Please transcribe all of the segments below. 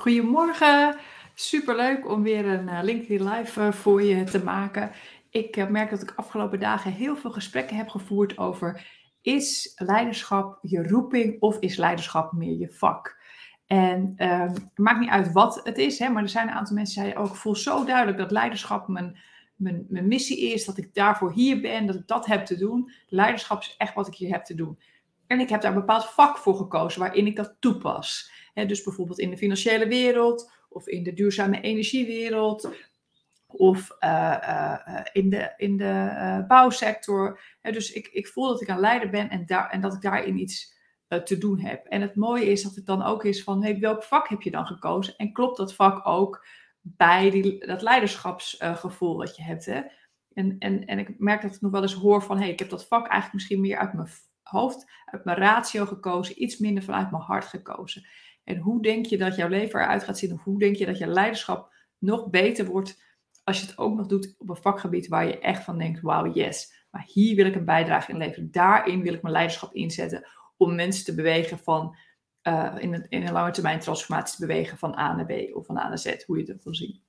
Goedemorgen. Superleuk om weer een uh, LinkedIn Live uh, voor je te maken. Ik uh, merk dat ik afgelopen dagen heel veel gesprekken heb gevoerd over is leiderschap je roeping of is leiderschap meer je vak? En ehm, het maakt niet uit wat het is, hè, maar er zijn een aantal mensen die zeiden ook, ik voel zo duidelijk dat leiderschap mijn, mijn, mijn missie is, dat ik daarvoor hier ben, dat ik dat heb te doen. Leiderschap is echt wat ik hier heb te doen. En ik heb daar een bepaald vak voor gekozen waarin ik dat toepas. Dus bijvoorbeeld in de financiële wereld of in de duurzame energiewereld of uh, uh, in de, in de bouwsector. dus ik, ik voel dat ik een leider ben en, daar, en dat ik daarin iets te doen heb. En het mooie is dat het dan ook is van hey, welk vak heb je dan gekozen? En klopt dat vak ook bij die, dat leiderschapsgevoel wat je hebt? Hè? En, en, en ik merk dat ik nog wel eens hoor van hey, ik heb dat vak eigenlijk misschien meer uit mijn hoofd, uit mijn ratio gekozen, iets minder vanuit mijn hart gekozen. En hoe denk je dat jouw leven eruit gaat zien? Of hoe denk je dat je leiderschap nog beter wordt als je het ook nog doet op een vakgebied waar je echt van denkt, wauw, yes, maar hier wil ik een bijdrage in leveren. Daarin wil ik mijn leiderschap inzetten om mensen te bewegen van, uh, in, een, in een lange termijn transformatie te bewegen van A naar B of van A naar Z, hoe je het wil zien.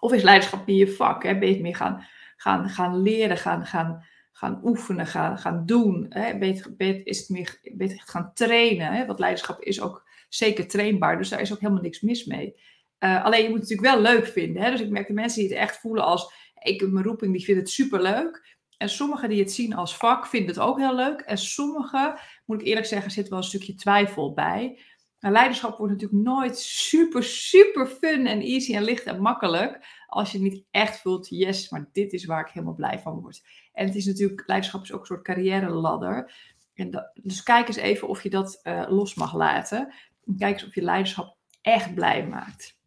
Of is leiderschap meer je vak? Hè? Ben je meer gaan, gaan, gaan leren, gaan, gaan, gaan oefenen, gaan, gaan doen? Hè? Beter, beter, is het meer beter gaan trainen? Hè? Want leiderschap is ook zeker trainbaar, dus daar is ook helemaal niks mis mee. Uh, alleen je moet het natuurlijk wel leuk vinden. Hè? Dus ik merk de mensen die het echt voelen als ik mijn roeping, die vinden het superleuk. En sommigen die het zien als vak vinden het ook heel leuk. En sommigen, moet ik eerlijk zeggen, zit wel een stukje twijfel bij. Maar leiderschap wordt natuurlijk nooit super, super fun en easy en licht en makkelijk. Als je niet echt voelt, yes, maar dit is waar ik helemaal blij van word. En het is natuurlijk, leiderschap is ook een soort carrière ladder. En dus kijk eens even of je dat uh, los mag laten. Kijk eens of je leiderschap echt blij maakt.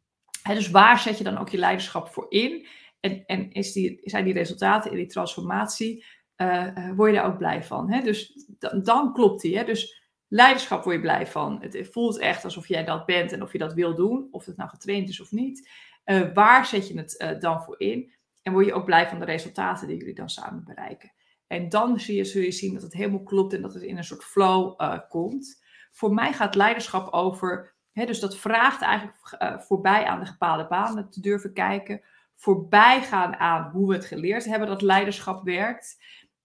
dus waar zet je dan ook je leiderschap voor in? En, en is die, zijn die resultaten in die transformatie, uh, word je daar ook blij van? Dus dan, dan klopt die. Dus leiderschap word je blij van. Het voelt echt alsof jij dat bent en of je dat wil doen, of het nou getraind is of niet. Uh, waar zet je het dan voor in? En word je ook blij van de resultaten die jullie dan samen bereiken? En dan zie je, zul je zien dat het helemaal klopt en dat het in een soort flow komt. Voor mij gaat leiderschap over, hè, dus dat vraagt eigenlijk uh, voorbij aan de gepaalde banen te durven kijken, voorbij gaan aan hoe we het geleerd hebben dat leiderschap werkt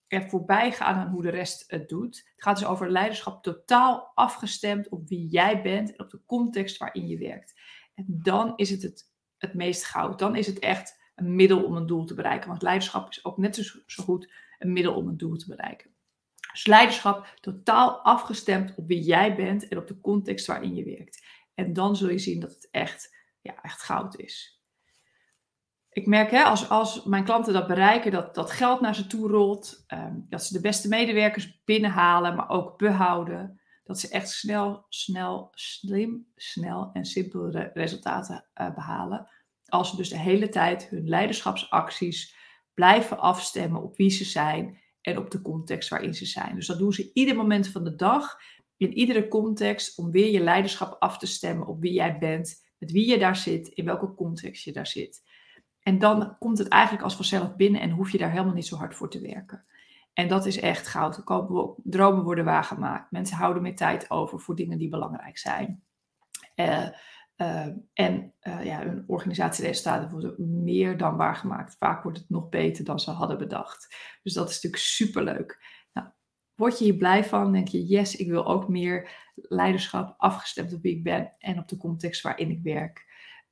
en voorbij gaan aan hoe de rest het doet. Het gaat dus over leiderschap totaal afgestemd op wie jij bent en op de context waarin je werkt. En dan is het het, het meest goud. Dan is het echt een middel om een doel te bereiken. Want leiderschap is ook net zo, zo goed een middel om een doel te bereiken. Leiderschap totaal afgestemd op wie jij bent en op de context waarin je werkt. En dan zul je zien dat het echt, ja, echt goud is. Ik merk hè, als, als mijn klanten dat bereiken, dat, dat geld naar ze toe rolt, um, dat ze de beste medewerkers binnenhalen, maar ook behouden. Dat ze echt snel, snel, slim, snel en simpele resultaten uh, behalen. Als ze dus de hele tijd hun leiderschapsacties blijven afstemmen op wie ze zijn en op de context waarin ze zijn. Dus dat doen ze ieder moment van de dag, in iedere context, om weer je leiderschap af te stemmen op wie jij bent, met wie je daar zit, in welke context je daar zit. En dan komt het eigenlijk als vanzelf binnen en hoef je daar helemaal niet zo hard voor te werken. En dat is echt goud. Dromen worden waargemaakt. Mensen houden meer tijd over voor dingen die belangrijk zijn. Uh, uh, en uh, ja, hun organisatieresultaten worden meer dan waargemaakt. Vaak wordt het nog beter dan ze hadden bedacht. Dus dat is natuurlijk superleuk. Nou, word je hier blij van? Denk je, yes, ik wil ook meer leiderschap afgestemd op wie ik ben en op de context waarin ik werk.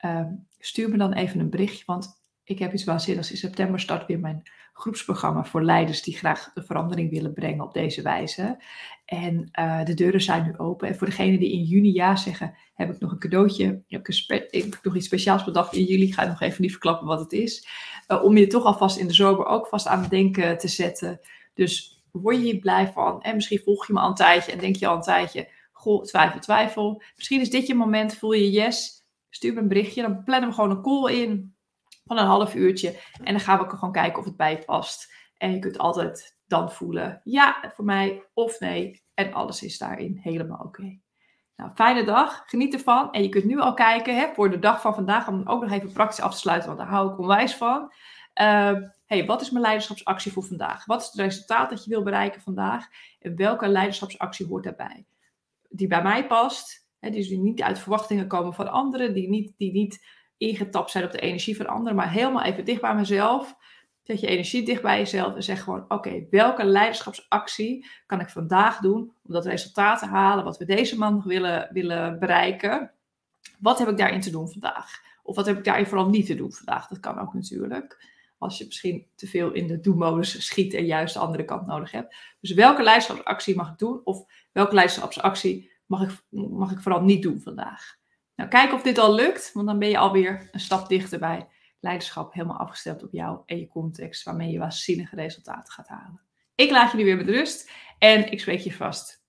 Uh, stuur me dan even een berichtje, want ik heb iets waanzinnigs. In september start weer mijn groepsprogramma voor leiders die graag de verandering willen brengen op deze wijze. En uh, de deuren zijn nu open. En voor degenen die in juni ja zeggen, heb ik nog een cadeautje. Ik, ik heb nog iets speciaals bedacht in juli. Ik ga nog even niet verklappen wat het is. Uh, om je toch alvast in de zomer ook vast aan het denken te zetten. Dus word je hier blij van? En misschien volg je me al een tijdje en denk je al een tijdje, goh, twijfel, twijfel. Misschien is dit je moment, voel je yes. Stuur me een berichtje, dan plannen we gewoon een call in van een half uurtje. En dan gaan we gewoon kijken of het bij je past. En je kunt altijd dan voelen, ja, voor mij of nee. En alles is daarin helemaal oké. Nou, fijne dag, geniet ervan. En je kunt nu al kijken hè, voor de dag van vandaag, om ook nog even praktisch af te sluiten, want daar hou ik onwijs van. Uh, hey, wat is mijn leiderschapsactie voor vandaag? Wat is het resultaat dat je wil bereiken vandaag? En welke leiderschapsactie hoort daarbij? Die bij mij past, Hè, dus die niet uit verwachtingen komen van anderen, die niet, die niet ingetapt zijn op de energie van anderen, maar helemaal even dicht bij mezelf. Zet je energie dicht bij jezelf en zeg gewoon: Oké, welke leiderschapsactie kan ik vandaag doen om dat resultaat te halen wat we deze maand willen, willen bereiken? Wat heb ik daarin te doen vandaag? Of wat heb ik daarin vooral niet te doen vandaag? Dat kan ook natuurlijk. Als je misschien te veel in de do-modus schiet en juist de andere kant nodig hebt. Dus welke leiderschapsactie mag ik doen? Of welke leiderschapsactie mag ik, mag ik vooral niet doen vandaag? Nou, kijk of dit al lukt, want dan ben je alweer een stap dichter bij leiderschap helemaal afgestemd op jou en je context, waarmee je waanzinnige resultaten gaat halen. Ik laat jullie weer met rust en ik spreek je vast